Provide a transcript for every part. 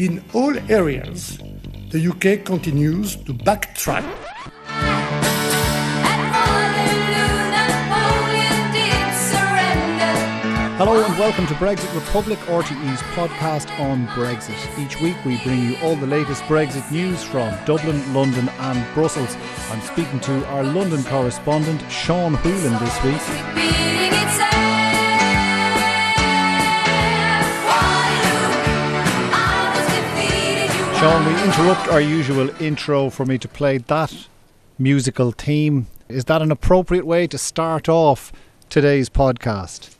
In all areas, the UK continues to backtrack Hello and welcome to Brexit Republic, RTE's podcast on Brexit. Each week we bring you all the latest Brexit news from Dublin, London, and Brussels. I'm speaking to our London correspondent, Sean Whelan, this week. Sean, we interrupt our usual intro for me to play that musical theme. Is that an appropriate way to start off today's podcast?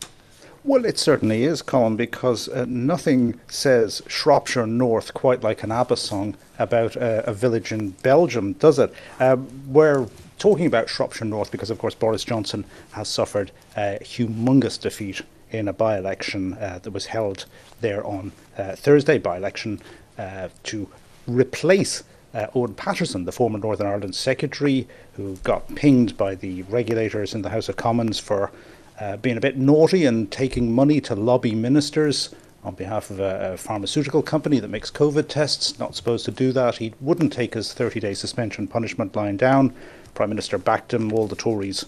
Well, it certainly is, Colm, because uh, nothing says Shropshire North quite like an ABBA song about uh, a village in Belgium, does it? Uh, we're talking about Shropshire North because, of course, Boris Johnson has suffered a humongous defeat in a by election uh, that was held there on uh, Thursday, by election to replace. Uh, Owen Paterson, the former Northern Ireland secretary, who got pinged by the regulators in the House of Commons for uh, being a bit naughty and taking money to lobby ministers on behalf of a, a, pharmaceutical company that makes COVID tests. Not supposed to do that. He wouldn't take his 30 day suspension punishment lying down. Prime Minister backed him. All the Tories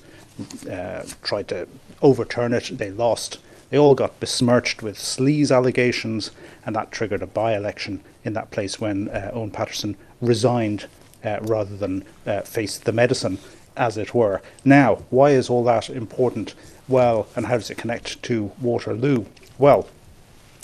uh, tried to overturn it. They lost. They all got besmirched with sleaze allegations, and that triggered a by election in that place when uh, Owen Paterson resigned uh, rather than uh, face the medicine, as it were. Now, why is all that important? well, and how does it connect to Waterloo? Well,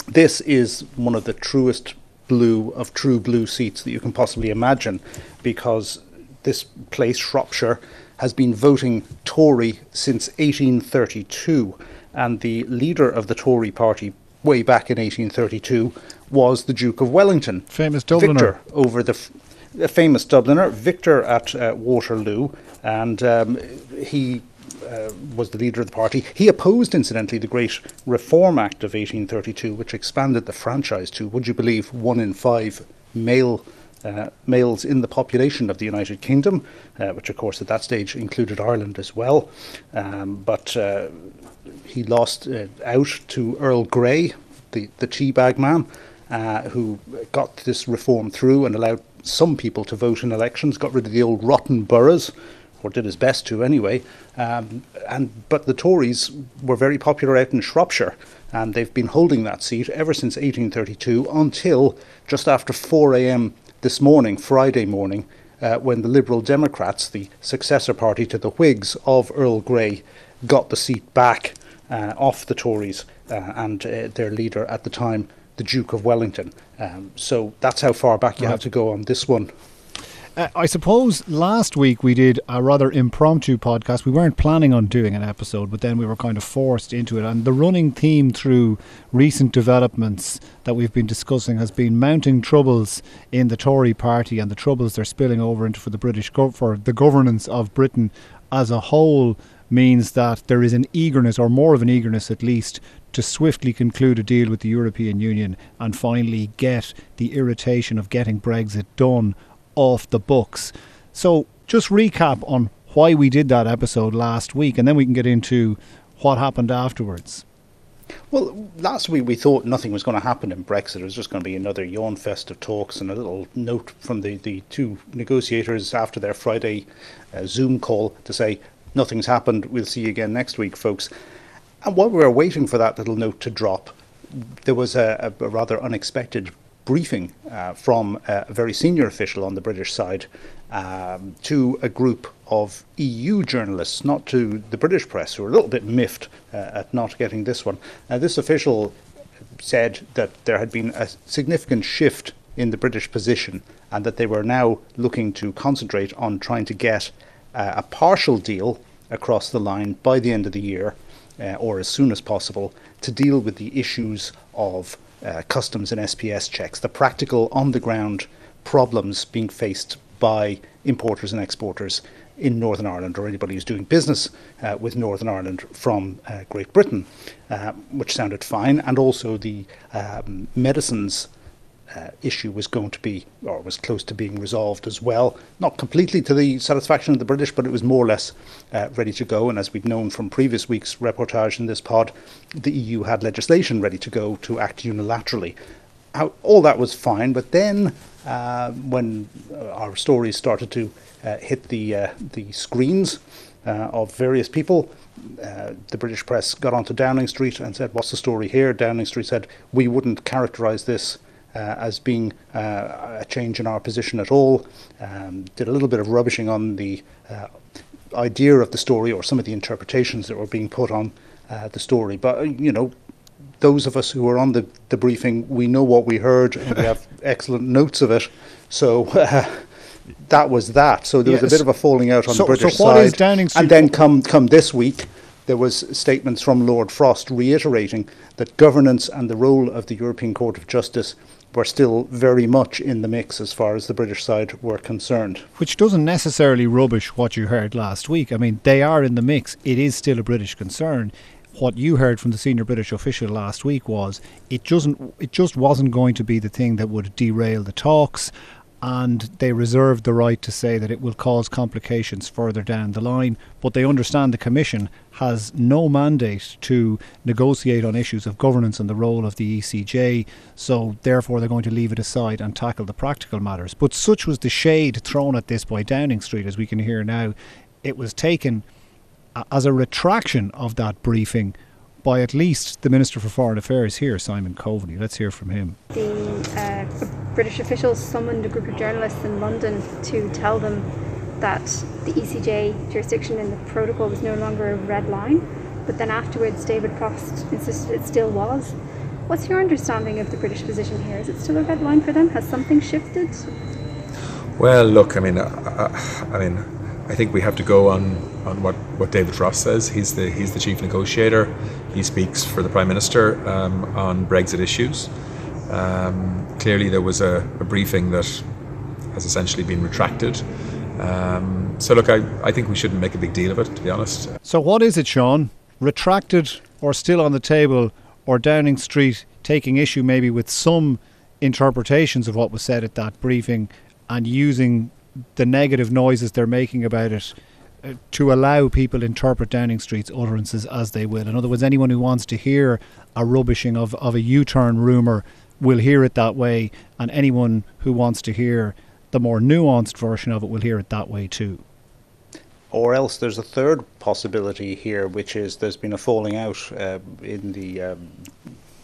this is one of the truest blue of true blue seats that you can possibly imagine because this place, Shropshire, has been voting Tory since 1832, and the leader of the Tory party way back in 1832 was the Duke of Wellington. Famous Dubliner. Victor over the, f- the famous Dubliner, Victor at uh, Waterloo, and um, he uh, was the leader of the party. He opposed, incidentally, the Great Reform Act of 1832, which expanded the franchise to, would you believe, one in five male uh, males in the population of the United Kingdom, uh, which, of course, at that stage included Ireland as well. Um, but uh, he lost uh, out to Earl Grey, the, the tea bag man, uh, who got this reform through and allowed some people to vote in elections, got rid of the old rotten boroughs or did his best to anyway. Um, and but the Tories were very popular out in Shropshire, and they've been holding that seat ever since 1832 until just after 4 a.m. this morning, Friday morning, uh, when the Liberal Democrats, the successor party to the Whigs of Earl Grey, got the seat back uh, off the Tories uh, and uh, their leader at the time, the Duke of Wellington. Um, so that's how far back you right. have to go on this one. Uh, I suppose last week we did a rather impromptu podcast. We weren't planning on doing an episode, but then we were kind of forced into it. And the running theme through recent developments that we've been discussing has been mounting troubles in the Tory party and the troubles they're spilling over into for the British go- for the governance of Britain as a whole means that there is an eagerness, or more of an eagerness at least, to swiftly conclude a deal with the European Union and finally get the irritation of getting Brexit done off the books. So, just recap on why we did that episode last week, and then we can get into what happened afterwards. Well, last week we thought nothing was going to happen in Brexit. It was just going to be another yawn fest of talks and a little note from the, the two negotiators after their Friday uh, Zoom call to say, nothing's happened. We'll see you again next week, folks. And while we were waiting for that little note to drop, there was a, a rather unexpected briefing uh, from a very senior official on the British side um, to a group of EU journalists, not to the British press, who were a little bit miffed uh, at not getting this one. Now, this official said that there had been a significant shift in the British position and that they were now looking to concentrate on trying to get uh, a partial deal across the line by the end of the year uh, or as soon as possible to deal with the issues of uh, customs and SPS checks, the practical on the ground problems being faced by importers and exporters in Northern Ireland or anybody who's doing business uh, with Northern Ireland from uh, Great Britain, uh, which sounded fine, and also the um, medicines uh, issue was going to be, or was close to being resolved as well. Not completely to the satisfaction of the British, but it was more or less uh, ready to go. And as we've known from previous week's reportage in this pod, the EU had legislation ready to go to act unilaterally. how, all that was fine, but then uh, when uh, our stories started to uh, hit the uh, the screens of various people, uh, the British press got onto Downing Street and said, "What's the story here?" Downing Street said, "We wouldn't characterise this." As being a change in our position at all, um, did a little bit of rubbishing on the idea of the story or some of the interpretations that were being put on the story. But you know, those of us who were on the, the briefing, we know what we heard and we have excellent notes of it. So uh, that was that. So there yes. was a bit of a falling out on so, the British so side. Downing Street? And then come come this week, there was statements from Lord Frost reiterating that governance and the role of the European Court of Justice were still very much in the mix as far as the British side were concerned. Which doesn't necessarily rubbish what you heard last week. I mean, they are in the mix. It is still a British concern what you heard from the senior British official last week was it just it just wasn't going to be the thing that would derail the talks and they reserved the right to say that it will cause complications further down the line. But they understand the Commission has no mandate to negotiate on issues of governance and the role of the ECJ, so therefore they're going to leave it aside and tackle the practical matters. But such was the shade thrown at this by Downing Street, as we can hear now. It was taken uh, as a retraction of that briefing by at least the Minister for Foreign Affairs here, Simon Coveney. Let's hear from him. The uh, British officials summoned a group of journalists in London to tell them that the ECJ jurisdiction in the protocol was no longer a red line, but then afterwards David Frost insisted it still was. What's your understanding of the British position here? Is it still a red line for them? Has something shifted? Well, look, I mean, uh, uh I mean, I think we have to go on, on what, what David Frost says. He's the he's the chief negotiator. He speaks for the prime minister um, on Brexit issues. Um, clearly, there was a, a, briefing that has essentially been retracted. Um, so, look, I, I think we shouldn't make a big deal of it, to be honest. So, what is it, Sean? Retracted or still on the table, or Downing Street taking issue maybe with some interpretations of what was said at that briefing and using the negative noises they're making about it uh, to allow people interpret Downing Street's utterances as they will. In other words, anyone who wants to hear a rubbishing of, of a U turn rumour will hear it that way, and anyone who wants to hear the more nuanced version of it will hear it that way too. Or else there's a third possibility here, which is there's been a falling out uh, in the um,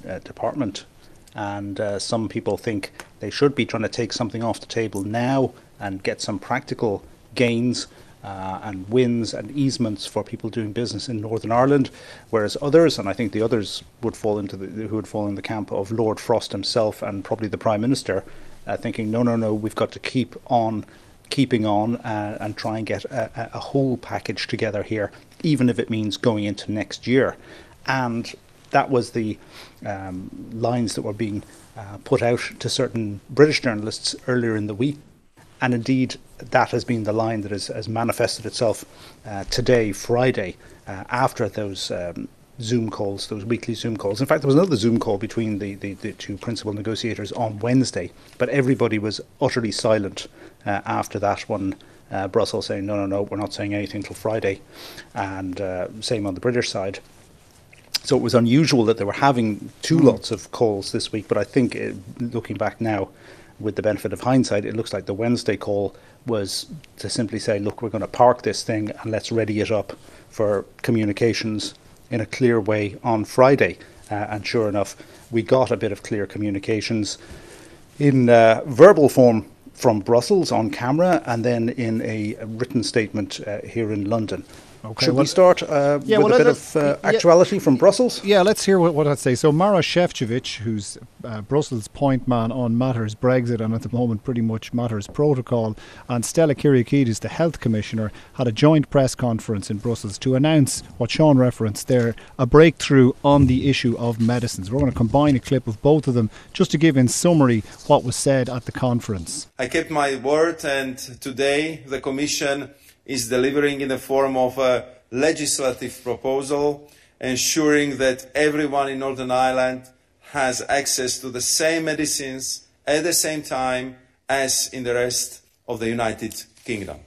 uh, department, and uh, some people think they should be trying to take something off the table now and get some practical gains uh, and wins and easements for people doing business in Northern Ireland, whereas others, and I think the others would fall into the who would fall in the camp of Lord Frost himself and probably the Prime Minister, uh, thinking no, no, no, we've got to keep on keeping on uh, and try and get a, a, whole package together here, even if it means going into next year. And that was the um, lines that were being uh, put out to certain British journalists earlier in the week. And indeed, that has been the line that has, has manifested itself uh, today, Friday, uh, after those um, Zoom calls, those weekly Zoom calls. In fact, there was another Zoom call between the, the, the two principal negotiators on Wednesday, but everybody was utterly silent uh, after that one. Uh, Brussels saying, no, no, no, we're not saying anything until Friday, and uh, same on the British side. So it was unusual that they were having two mm. lots of calls this week, but I think, it, looking back now, with the benefit of hindsight, it looks like the Wednesday call was to simply say, look, we're going to park this thing and let's ready it up for communications in a clear way on Friday. Uh, and sure enough, we got a bit of clear communications in uh, verbal form from Brussels on camera and then in a written statement uh, here in London. Okay, Should well, we start uh, yeah, with well, a bit of uh, actuality yeah, from Brussels? Yeah, let's hear what, what I'd say. So, Maros Šefčovič, who's uh, Brussels point man on matters Brexit and at the moment pretty much matters protocol, and Stella Kyriakides, the health commissioner, had a joint press conference in Brussels to announce what Sean referenced there a breakthrough on the issue of medicines. We're going to combine a clip of both of them just to give in summary what was said at the conference. I kept my word, and today the Commission is delivering in the form of a legislative proposal ensuring that everyone in Northern Ireland has access to the same medicines at the same time as in the rest of the United Kingdom.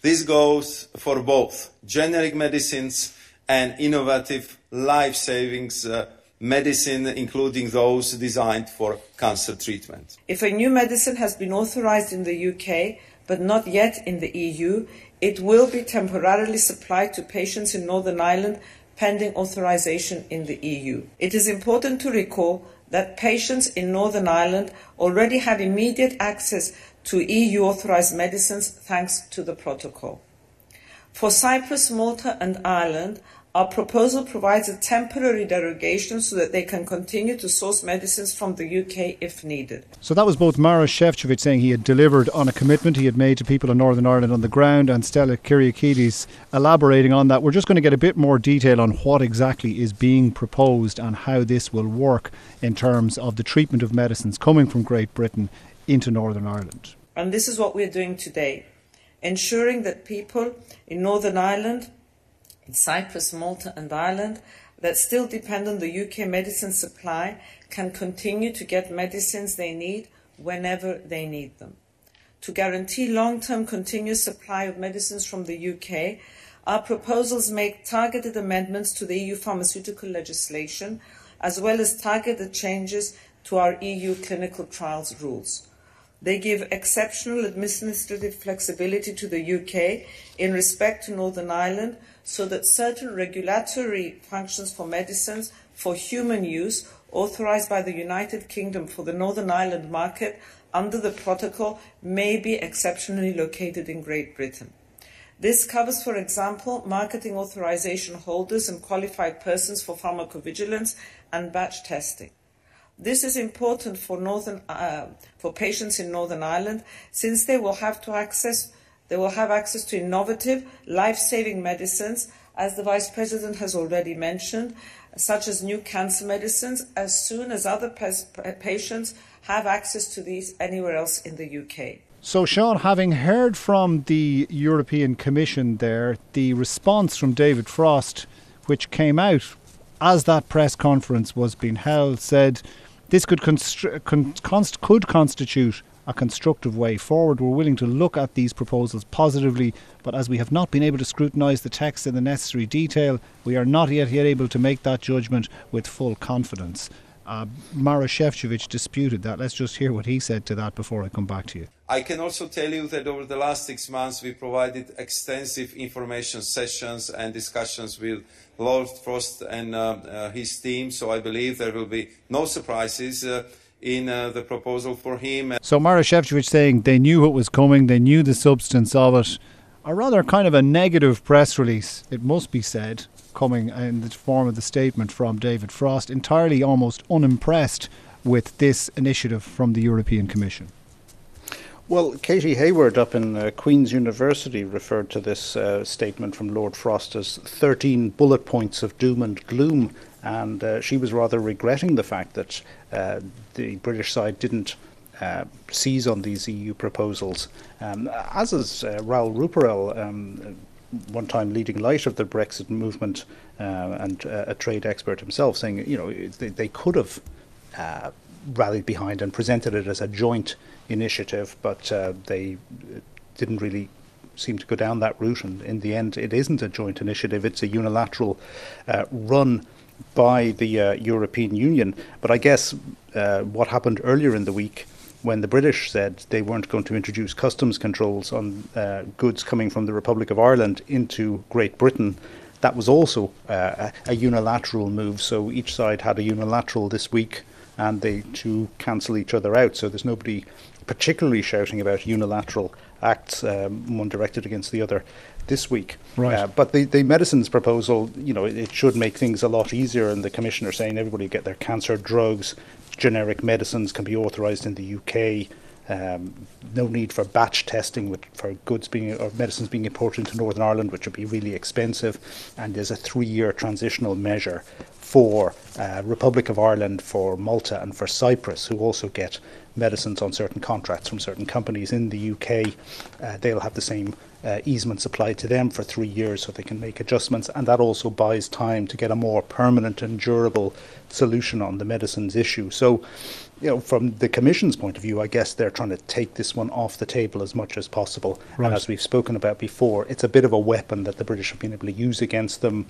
This goes for both generic medicines and innovative life saving uh, medicine, including those designed for cancer treatment. If a new medicine has been authorized in the UK but not yet in the EU, it will be temporarily supplied to patients in Northern Ireland pending authorization in the EU. It is important to recall that patients in Northern Ireland already have immediate access to EU authorized medicines thanks to the protocol. For Cyprus, Malta, and Ireland, our proposal provides a temporary derogation so that they can continue to source medicines from the UK if needed. So that was both Maros Šefčovič saying he had delivered on a commitment he had made to people in Northern Ireland on the ground, and Stella Kyriakides elaborating on that. We're just going to get a bit more detail on what exactly is being proposed and how this will work in terms of the treatment of medicines coming from Great Britain into Northern Ireland. And this is what we're doing today ensuring that people in Northern Ireland Cyprus, Malta, and Ireland that still depend on the UK medicine supply can continue to get medicines they need whenever they need them. To guarantee long term continuous supply of medicines from the UK, our proposals make targeted amendments to the EU pharmaceutical legislation, as well as targeted changes to our EU clinical trials rules. They give exceptional administrative flexibility to the UK in respect to Northern Ireland so that certain regulatory functions for medicines for human use authorized by the United Kingdom for the Northern Ireland market under the protocol may be exceptionally located in Great Britain. This covers, for example, marketing authorization holders and qualified persons for pharmacovigilance and batch testing. This is important for northern uh, for patients in Northern Ireland since they will have to access they will have access to innovative, life-saving medicines, as the Vice President has already mentioned, such as new cancer medicines, as soon as other patients have access to these anywhere else in the UK. So, Sean, having heard from the European Commission there, the response from David Frost, which came out as that press conference was being held, said this could, con- const- could constitute a constructive way forward. We're willing to look at these proposals positively, but as we have not been able to scrutinise the text in the necessary detail, we are not yet, yet able to make that judgment with full confidence. Uh, Maros Šefčovič disputed that. Let's just hear what he said to that before I come back to you. I can also tell you that over the last six months we provided extensive information sessions and discussions with Lord Frost and uh, uh, his team, so I believe there will be no surprises. Uh, in uh, the proposal for him. So Maros Šefčovič saying they knew what was coming, they knew the substance of it. A rather kind of a negative press release, it must be said, coming in the form of the statement from David Frost, entirely almost unimpressed with this initiative from the European Commission. Well, Katy Hayward up in uh, Queen's University referred to this uh, statement from Lord Frost as 13 bullet points of doom and gloom and uh, she was rather regretting the fact that uh, the British side didn't uh, seize on these EU proposals. Um, as is uh, Raoul Ruparel, um, one time leading light of the Brexit movement uh, and uh, a trade expert himself, saying, you know, they, they could have rallied behind and presented it as a joint initiative, but they didn't really seem to go down that route. And in the end, it isn't a joint initiative, it's a unilateral uh, run by the uh, European Union. But I guess uh, what happened earlier in the week when the British said they weren't going to introduce customs controls on uh, goods coming from the Republic of Ireland into Great Britain, that was also uh, a unilateral move. So each side had a unilateral this week, and they two cancel each other out. So there's nobody particularly shouting about unilateral acts, um, one directed against the other this week. Right. Uh, but the, the medicines proposal, you know, it, it, should make things a lot easier. And the commissioner saying everybody get their cancer drugs, generic medicines can be authorised in the UK. Um, no need for batch testing with, for goods being or medicines being imported into Northern Ireland, which would be really expensive. And there's a three-year transitional measure for uh, Republic of Ireland, for Malta, and for Cyprus, who also get medicines on certain contracts from certain companies in the UK. Uh, they'll have the same uh, easements applied to them for three years so they can make adjustments, and that also buys time to get a more permanent and durable solution on the medicines issue. So, you know, from the Commission's point of view, I guess they're trying to take this one off the table as much as possible. Right. And as we've spoken about before, it's a bit of a weapon that the British have been able to use against them.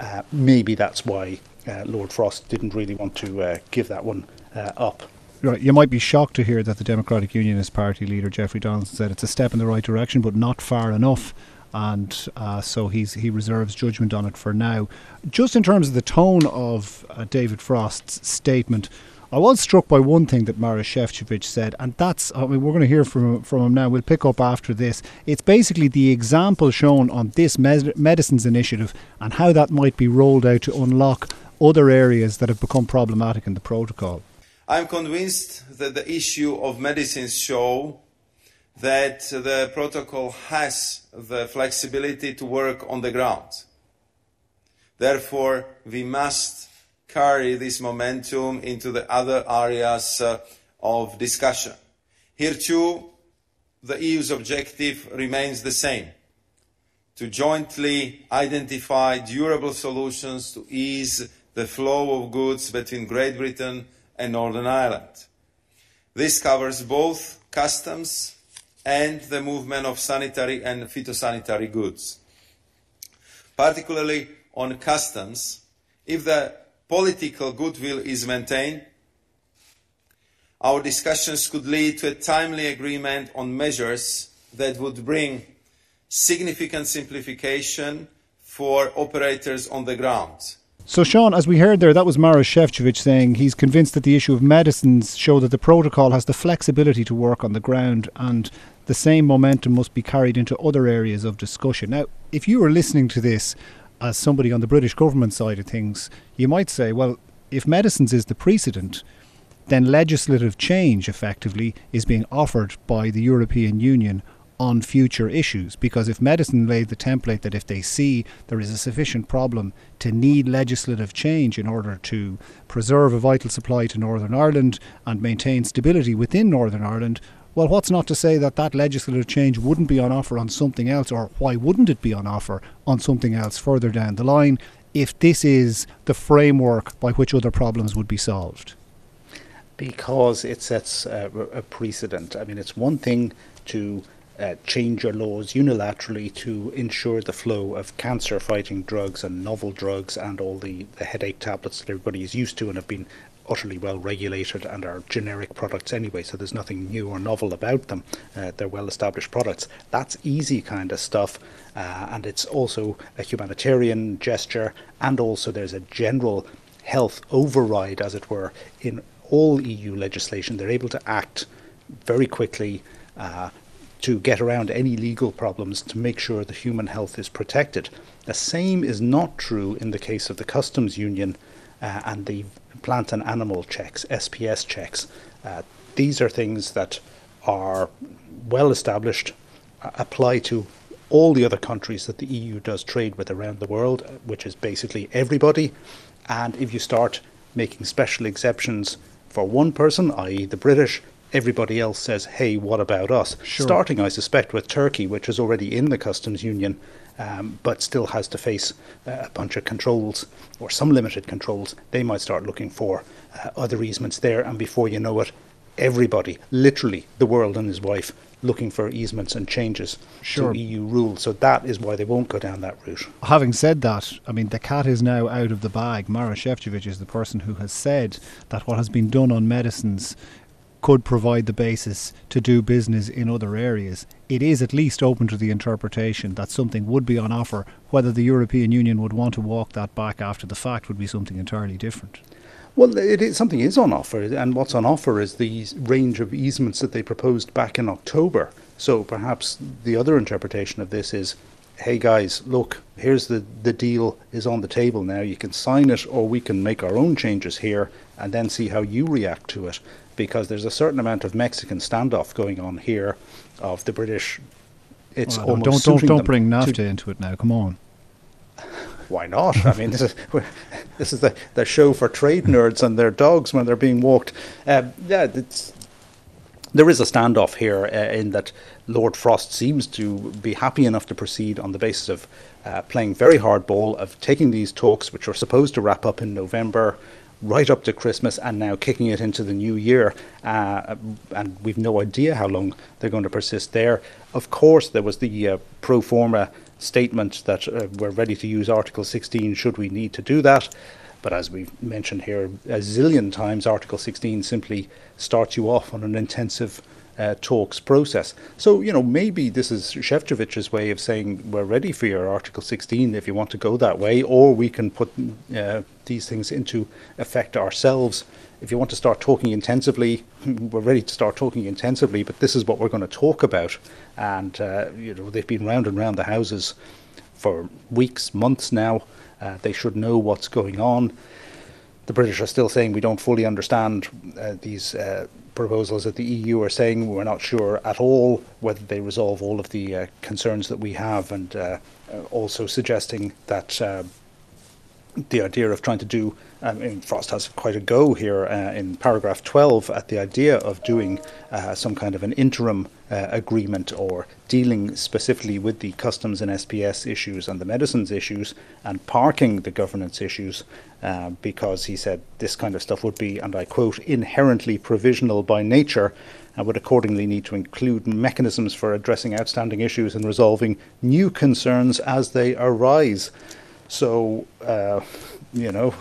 Uh, maybe that's why uh, Lord Frost didn't really want to uh, give that one uh, up. Right, you might be shocked to hear that the Democratic Unionist Party leader Jeffrey Donaldson said it's a step in the right direction, but not far enough and uh, so he's he reserves judgment on it for now. Just in terms of the tone of uh, David Frost's statement, I was struck by one thing that Maros Šefčovič said, and that's I mean we're going to hear from from him now. We'll pick up after this. It's basically the example shown on this med- medicines initiative and how that might be rolled out to unlock other areas that have become problematic in the protocol. I'm convinced that the issue of medicines show that the protocol has the flexibility to work on the ground. Therefore, we must carry this momentum into the other areas uh, of discussion. Here too, the EU's objective remains the same to jointly identify durable solutions to ease the flow of goods between Great Britain and Northern Ireland. This covers both customs and the movement of sanitary and phytosanitary goods. Particularly on customs, if the political goodwill is maintained, our discussions could lead to a timely agreement on measures that would bring significant simplification for operators on the ground. So, Sean, as we heard there, that was Maros Šefčovič saying he's convinced that the issue of medicines show that the protocol has the flexibility to work on the ground and the same momentum must be carried into other areas of discussion. Now, if you were listening to this as somebody on the British government side of things, you might say, well, if medicines is the precedent, then legislative change effectively is being offered by the European Union on future issues. Because if medicine laid the template that if they see there is a sufficient problem to need legislative change in order to preserve a vital supply to Northern Ireland and maintain stability within Northern Ireland, well, what's not to say that that legislative change wouldn't be on offer on something else, or why wouldn't it be on offer on something else further down the line if this is the framework by which other problems would be solved? Because it sets a, a precedent. I mean, it's one thing to uh, change your laws unilaterally to ensure the flow of cancer fighting drugs and novel drugs and all the, the headache tablets that everybody is used to and have been utterly well regulated and are generic products anyway, so there's nothing new or novel about them. Uh, they're well established products. That's easy kind of stuff, uh, and it's also a humanitarian gesture, and also there's a general health override, as it were, in all EU legislation. They're able to act very quickly. Uh, to get around any legal problems to make sure the human health is protected. The same is not true in the case of the customs union uh, and the plant and animal checks, SPS checks. Uh, these are things that are well established, uh, apply to all the other countries that the EU does trade with around the world, which is basically everybody. And if you start making special exceptions for one person, i.e., the British, everybody else says, hey, what about us? Sure. Starting, I suspect, with Turkey, which is already in the customs union um, but still has to face uh, a bunch of controls or some limited controls, they might start looking for uh, other easements there. And before you know it, everybody, literally the world and his wife, looking for easements and changes sure. to EU rules. So that is why they won't go down that route. Having said that, I mean, the cat is now out of the bag. Maros Šefčovič is the person who has said that what has been done on medicines could provide the basis to do business in other areas, it is at least open to the interpretation that something would be on offer. Whether the European Union would want to walk that back after the fact would be something entirely different. Well, something is on offer, and what's on offer is the range of easements that they proposed back in October. So perhaps the other interpretation of this is hey guys, look, here's the, the deal is on the table now. You can sign it, or we can make our own changes here and then see how you react to it because there's a certain amount of Mexican standoff going on here of the British. It's well, almost don't don't don't bring NAFTA into it now. Come on. Why not? I mean, this is this is the, the show for trade nerds and their dogs when they're being walked. Uh, yeah, it's, there is a standoff here uh, in that Lord Frost seems to be happy enough to proceed on the basis of uh, playing very hard ball, of taking these talks, which are supposed to wrap up in November, right up to Christmas and now kicking it into the new year. Uh, and we've no idea how long they're going to persist there. Of course, there was the uh, pro forma statement that uh, we're ready to use Article 16 should we need to do that. But as we've mentioned here a zillion times, Article 16 simply starts you off on an intensive uh, talks process. So, you know, maybe this is Šefčovič's way of saying we're ready for your Article 16 if you want to go that way, or we can put uh, these things into effect ourselves. If you want to start talking intensively, we're ready to start talking intensively, but this is what we're going to talk about. And, uh, you know, they've been round and round the houses for weeks, months now. Uh, they should know what's going on. The British are still saying we don't fully understand uh, these uh, proposals that the EU are saying. We're not sure at all whether they resolve all of the uh, concerns that we have, and uh, uh, also suggesting that the idea of trying to do, I mean, Frost has quite a go here uh, in paragraph 12 at the idea of doing uh, some kind of an interim uh, agreement or dealing specifically with the customs and SPS issues and the medicines issues and parking the governance issues uh, because he said this kind of stuff would be, and I quote, inherently provisional by nature and would accordingly need to include mechanisms for addressing outstanding issues and resolving new concerns as they arise. So, uh, you know,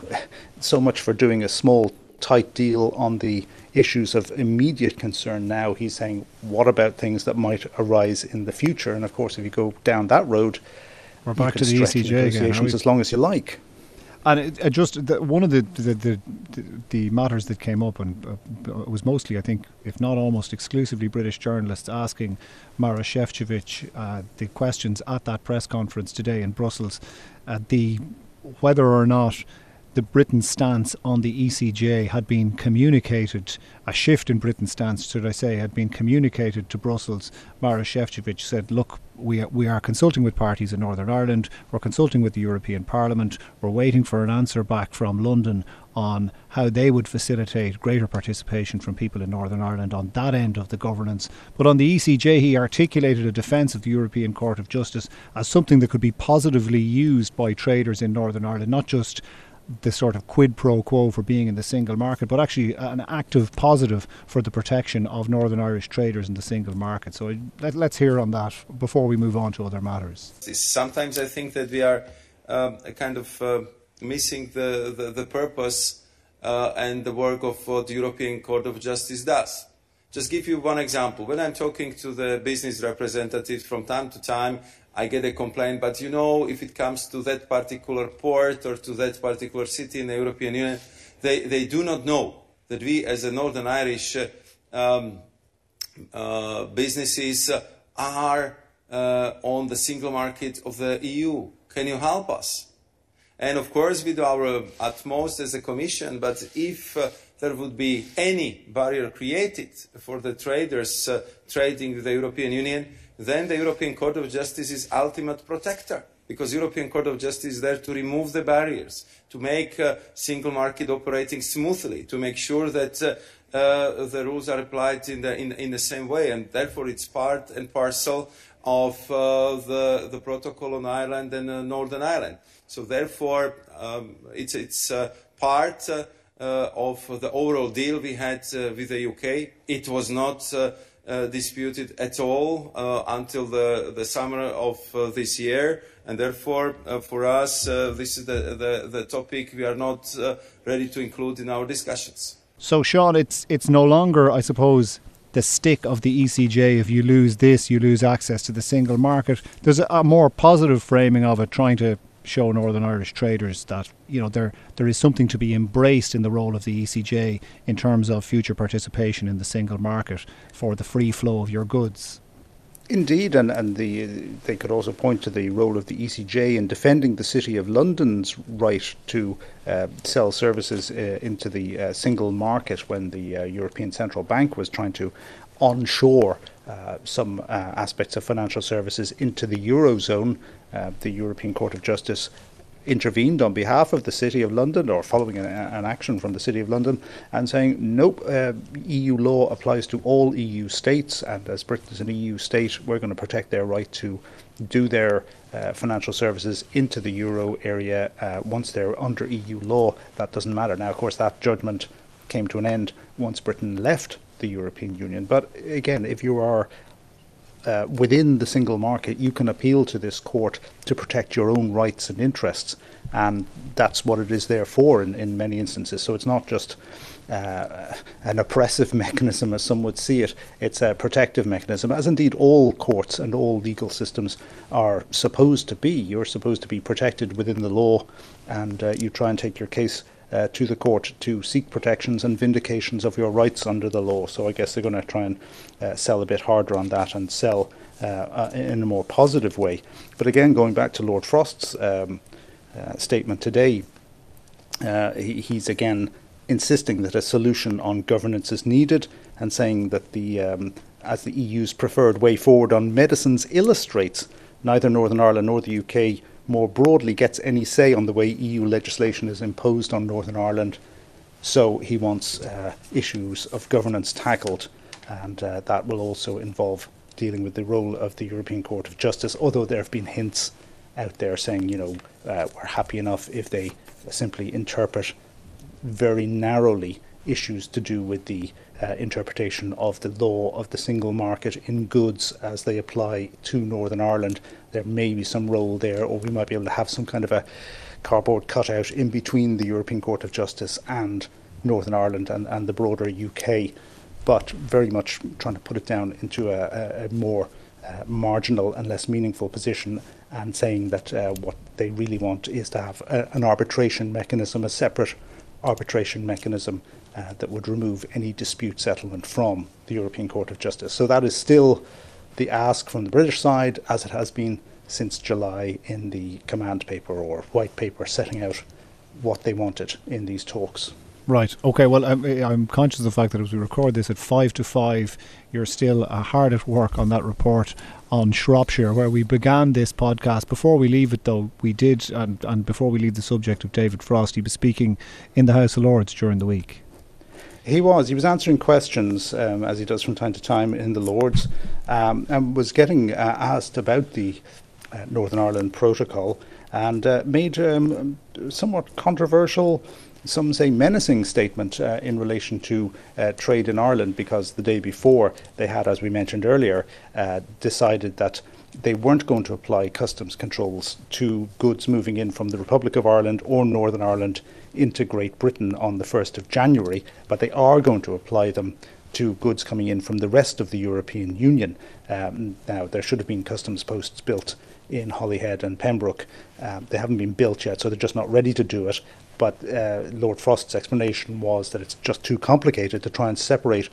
so much for doing a small, tight deal on the issues of immediate concern now. He's saying, what about things that might arise in the future? And of course, if you go down that road, we're back to the ECJ negotiations again, as long as you like. And it, it just the, one of the the, the the, matters that came up, and uh, was mostly, I think, if not almost exclusively British journalists asking Maros Šefčovič uh, the questions at that press conference today in Brussels, uh, the whether or not the Britain's stance on the ECJ had been communicated, a shift in Britain's stance, should I say, had been communicated to Brussels. Maroš Šefčovič said, look, we are, we are consulting with parties in Northern Ireland, we're consulting with the European Parliament, we're waiting for an answer back from London on how they would facilitate greater participation from people in Northern Ireland on that end of the governance. But on the ECJ, he articulated a defence of the European Court of Justice as something that could be positively used by traders in Northern Ireland, not just the sort of quid pro quo for being in the single market, but actually an active positive for the protection of Northern Irish traders in the single market. So let, us hear on that before we move on to other matters. Sometimes I think that we are um, kind of uh, missing the, the, the purpose uh, and the work of what the European Court of Justice does. Just give you one example. When I'm talking to the business representatives from time to time, I get a complaint, but you know, if it comes to that particular port or to that particular city in the European Union, they, they do not know that we, as a Northern Irish um, uh, businesses, are uh, on the single market of the EU. Can you help us? And of course, we do our utmost as a Commission, but if uh, there would be any barrier created for the traders uh, trading with the European Union, then the European Court of Justice is ultimate protector because European Court of Justice is there to remove the barriers, to make uh, single market operating smoothly, to make sure that uh, uh, the rules are applied in the, in, in, the same way, and therefore it's part and parcel of uh, the, the protocol on Ireland and uh, Northern Ireland. So therefore, um, it's, it's uh, part of the overall deal we had with the UK. It was not uh, disputed at all uh, until the, the summer of uh, this year. And therefore, uh, for us, uh, this is the, the, the, topic we are not uh, ready to include in our discussions. So, Sean, it's, it's no longer, I suppose, the stick of the ECJ. If you lose this, you lose access to the single market. There's a, a more positive framing of it, trying to show Northern Irish traders that you know there there is something to be embraced in the role of the ECJ in terms of future participation in the single market for the free flow of your goods. Indeed, and, and the, they could also point to the role of the ECJ in defending the City of London's right to uh, sell services uh, into the uh, single market when the uh, European Central Bank was trying to onshore uh, some uh, aspects of financial services into the Eurozone uh, the European Court of Justice intervened on behalf of the City of London or following a, an action from the City of London and saying, nope, uh, EU law applies to all EU states, and as Britain is an EU state, we're going to protect their right to do their uh, financial services into the euro area uh, once they're under EU law. That doesn't matter. Now, of course, that judgment came to an end once Britain left the European Union. But again, if you are uh, within the single market, you can appeal to this court to protect your own rights and interests. And that's what it is there for in, in many instances. So it's not just uh, an oppressive mechanism, as some would see it. It's a protective mechanism, as indeed all courts and all legal systems are supposed to be. You're supposed to be protected within the law, and uh, you try and take your case uh, to the court to seek protections and vindications of your rights under the law. So I guess they're going to try and uh, sell a bit harder on that and sell uh, uh, in a more positive way. But again, going back to Lord Frost's um, uh, statement today, uh, he, he's again insisting that a solution on governance is needed and saying that the um, as the EU's preferred way forward on medicines illustrates neither Northern Ireland nor the UK more broadly gets any say on the way EU legislation is imposed on Northern Ireland. So he wants uh, issues of governance tackled, and uh, that will also involve dealing with the role of the European Court of Justice. Although there have been hints out there saying, you know, uh, we're happy enough if they simply interpret very narrowly issues to do with the uh, interpretation of the law of the single market in goods as they apply to Northern Ireland. There may be some role there, or we might be able to have some kind of a cardboard cutout in between the European Court of Justice and Northern Ireland and, and the broader UK, but very much trying to put it down into a, a, more uh, marginal and less meaningful position and saying that uh, what they really want is to have a, an arbitration mechanism, a separate arbitration mechanism uh, that would remove any dispute settlement from the European Court of Justice. So that is still the ask from the British side, as it has been since July in the command paper or white paper setting out what they wanted in these talks. Right. Okay. Well, I'm, I'm, conscious of the fact that as we record this at five to five, you're still uh, hard at work on that report on Shropshire, where we began this podcast. Before we leave it, though, we did, and, and before we leave the subject of David Frost, he was speaking in the House of Lords during the week. He was. He was answering questions, um, as he does from time to time in the Lords, um, and was getting uh, asked about the uh, Northern Ireland Protocol and uh, made um, somewhat controversial some say menacing statement uh, in relation to uh, trade in Ireland because the day before they had, as we mentioned earlier, uh, decided that they weren't going to apply customs controls to goods moving in from the Republic of Ireland or Northern Ireland into Great Britain on the 1st of January, but they are going to apply them to goods coming in from the rest of the European Union. Um, now, there should have been customs posts built in Holyhead and Pembroke. Um, they haven't been built yet, so they're just not ready to do it. But uh, Lord Frost's explanation was that it's just too complicated to try and separate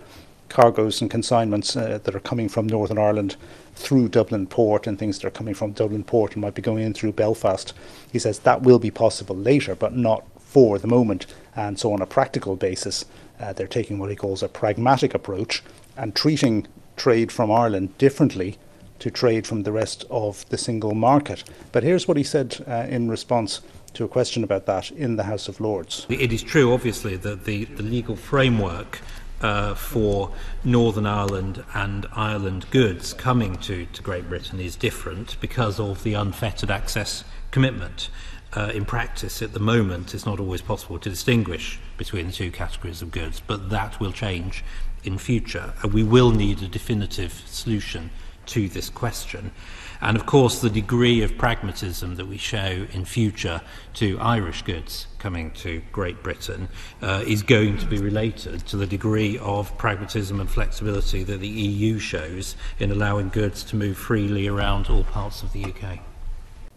cargoes and consignments uh, that are coming from Northern Ireland through Dublin Port and things that are coming from Dublin Port and might be going in through Belfast. He says that will be possible later, but not for the moment. And so, on a practical basis, uh, they're taking what he calls a pragmatic approach and treating trade from Ireland differently to trade from the rest of the single market. But here's what he said uh, in response to a question about that in the House of Lords. It is true, obviously, that the, the legal framework uh, for Northern Ireland and Ireland goods coming to, to Great Britain is different because of the unfettered access commitment. uh, in practice at the moment it's not always possible to distinguish between the two categories of goods, but that will change in future. And we will need a definitive solution to this question. And of course, the degree of pragmatism that we show in future to Irish goods coming to Great Britain uh, is going to be related to the degree of pragmatism and flexibility that the EU shows in allowing goods to move freely around all parts of the UK.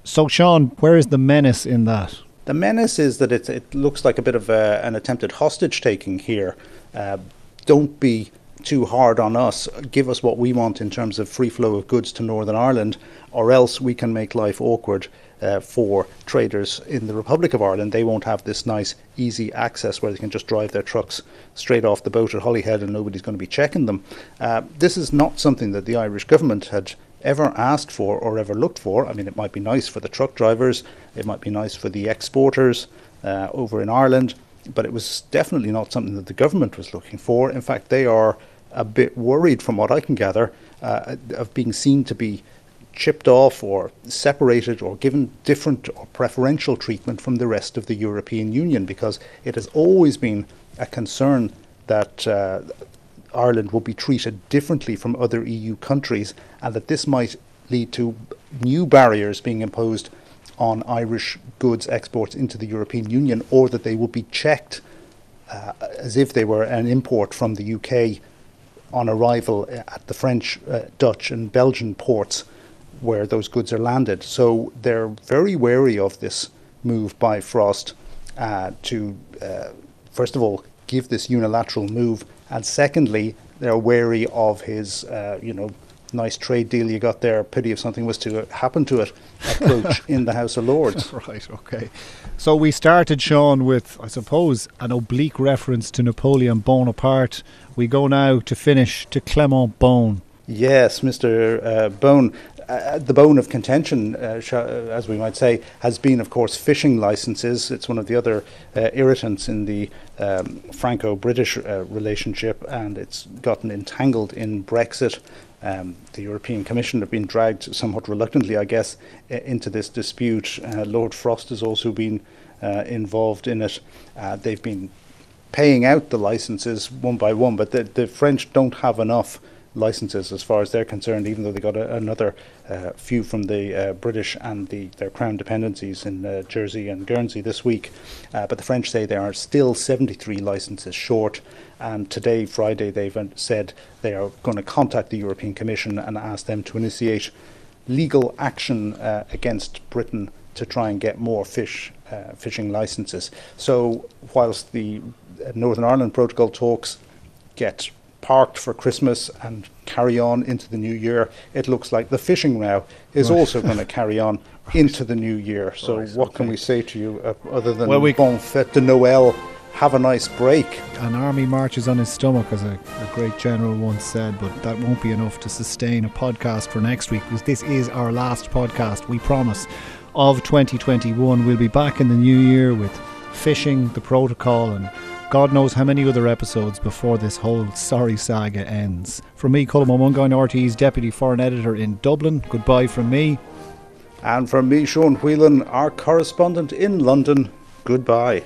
So, Sean, where is the menace in that? The menace is that it, it looks like a bit of a, an attempted hostage taking here. Uh, don't be too hard on us. Give us what we want in terms of free flow of goods to Northern Ireland, or else we can make life awkward uh, for traders in the Republic of Ireland. They won't have this nice, easy access where they can just drive their trucks straight off the boat at Holyhead and nobody's going to be checking them. Uh, this is not something that the Irish government had ever asked for or ever looked for. I mean, it might be nice for the truck drivers, it might be nice for the exporters uh, over in Ireland, but it was definitely not something that the government was looking for. In fact, they are a bit worried, from what I can gather, uh, of being seen to be chipped off or separated or given different or preferential treatment from the rest of the European Union because it has always been a concern that uh, Ireland will be treated differently from other EU countries, and that this might lead to new barriers being imposed on Irish goods exports into the European Union, or that they would be checked uh, as if they were an import from the UK on arrival at the French, uh, Dutch, and Belgian ports where those goods are landed. So they're very wary of this move by Frost uh, to, uh, first of all, give this unilateral move, and secondly, they're wary of his, uh, you know, nice trade deal you got there. Pity if something was to happen to it. Approach in the House of Lords. right. Okay. So we started, Sean, with I suppose an oblique reference to Napoleon Bonaparte. We go now to finish to Clement Beaune. Yes, Mr. Uh, Beaune. Uh, the bone of contention, uh, sh- as we might say, has been, of course, fishing licenses. It's one of the other uh, irritants in the um, Franco British uh, relationship, and it's gotten entangled in Brexit. Um, the European Commission have been dragged somewhat reluctantly, I guess, into this dispute. Uh, Lord Frost has also been involved in it. they've been paying out the licenses one by one, but the, the French don't have enough licenses as far as they're concerned, even though they got a, another uh, few from the uh, British and the, their crown dependencies in uh, Jersey and Guernsey this week. Uh, but the French say they are still 73 licenses short. And today, Friday, they've said they are going to contact the European Commission and ask them to initiate legal action uh, against Britain to try and get more fish uh, fishing licenses. So, whilst the Northern Ireland Protocol talks get parked for Christmas and carry on into the new year, it looks like the fishing row is right. also going to carry on right. into the new year. So, right, what okay. can we say to you uh, other than well, we bon fête de Noël? Have a nice break. An army marches on his stomach, as a, a great general once said, but that won't be enough to sustain a podcast for next week because this is our last podcast, we promise, of 2021. We'll be back in the new year with fishing, the protocol, and God knows how many other episodes before this whole sorry saga ends. From me, Colm Ó Mongáin, RTE's Deputy Foreign Editor in Dublin, goodbye from me. And from me, Sean Whelan, our correspondent in London, goodbye.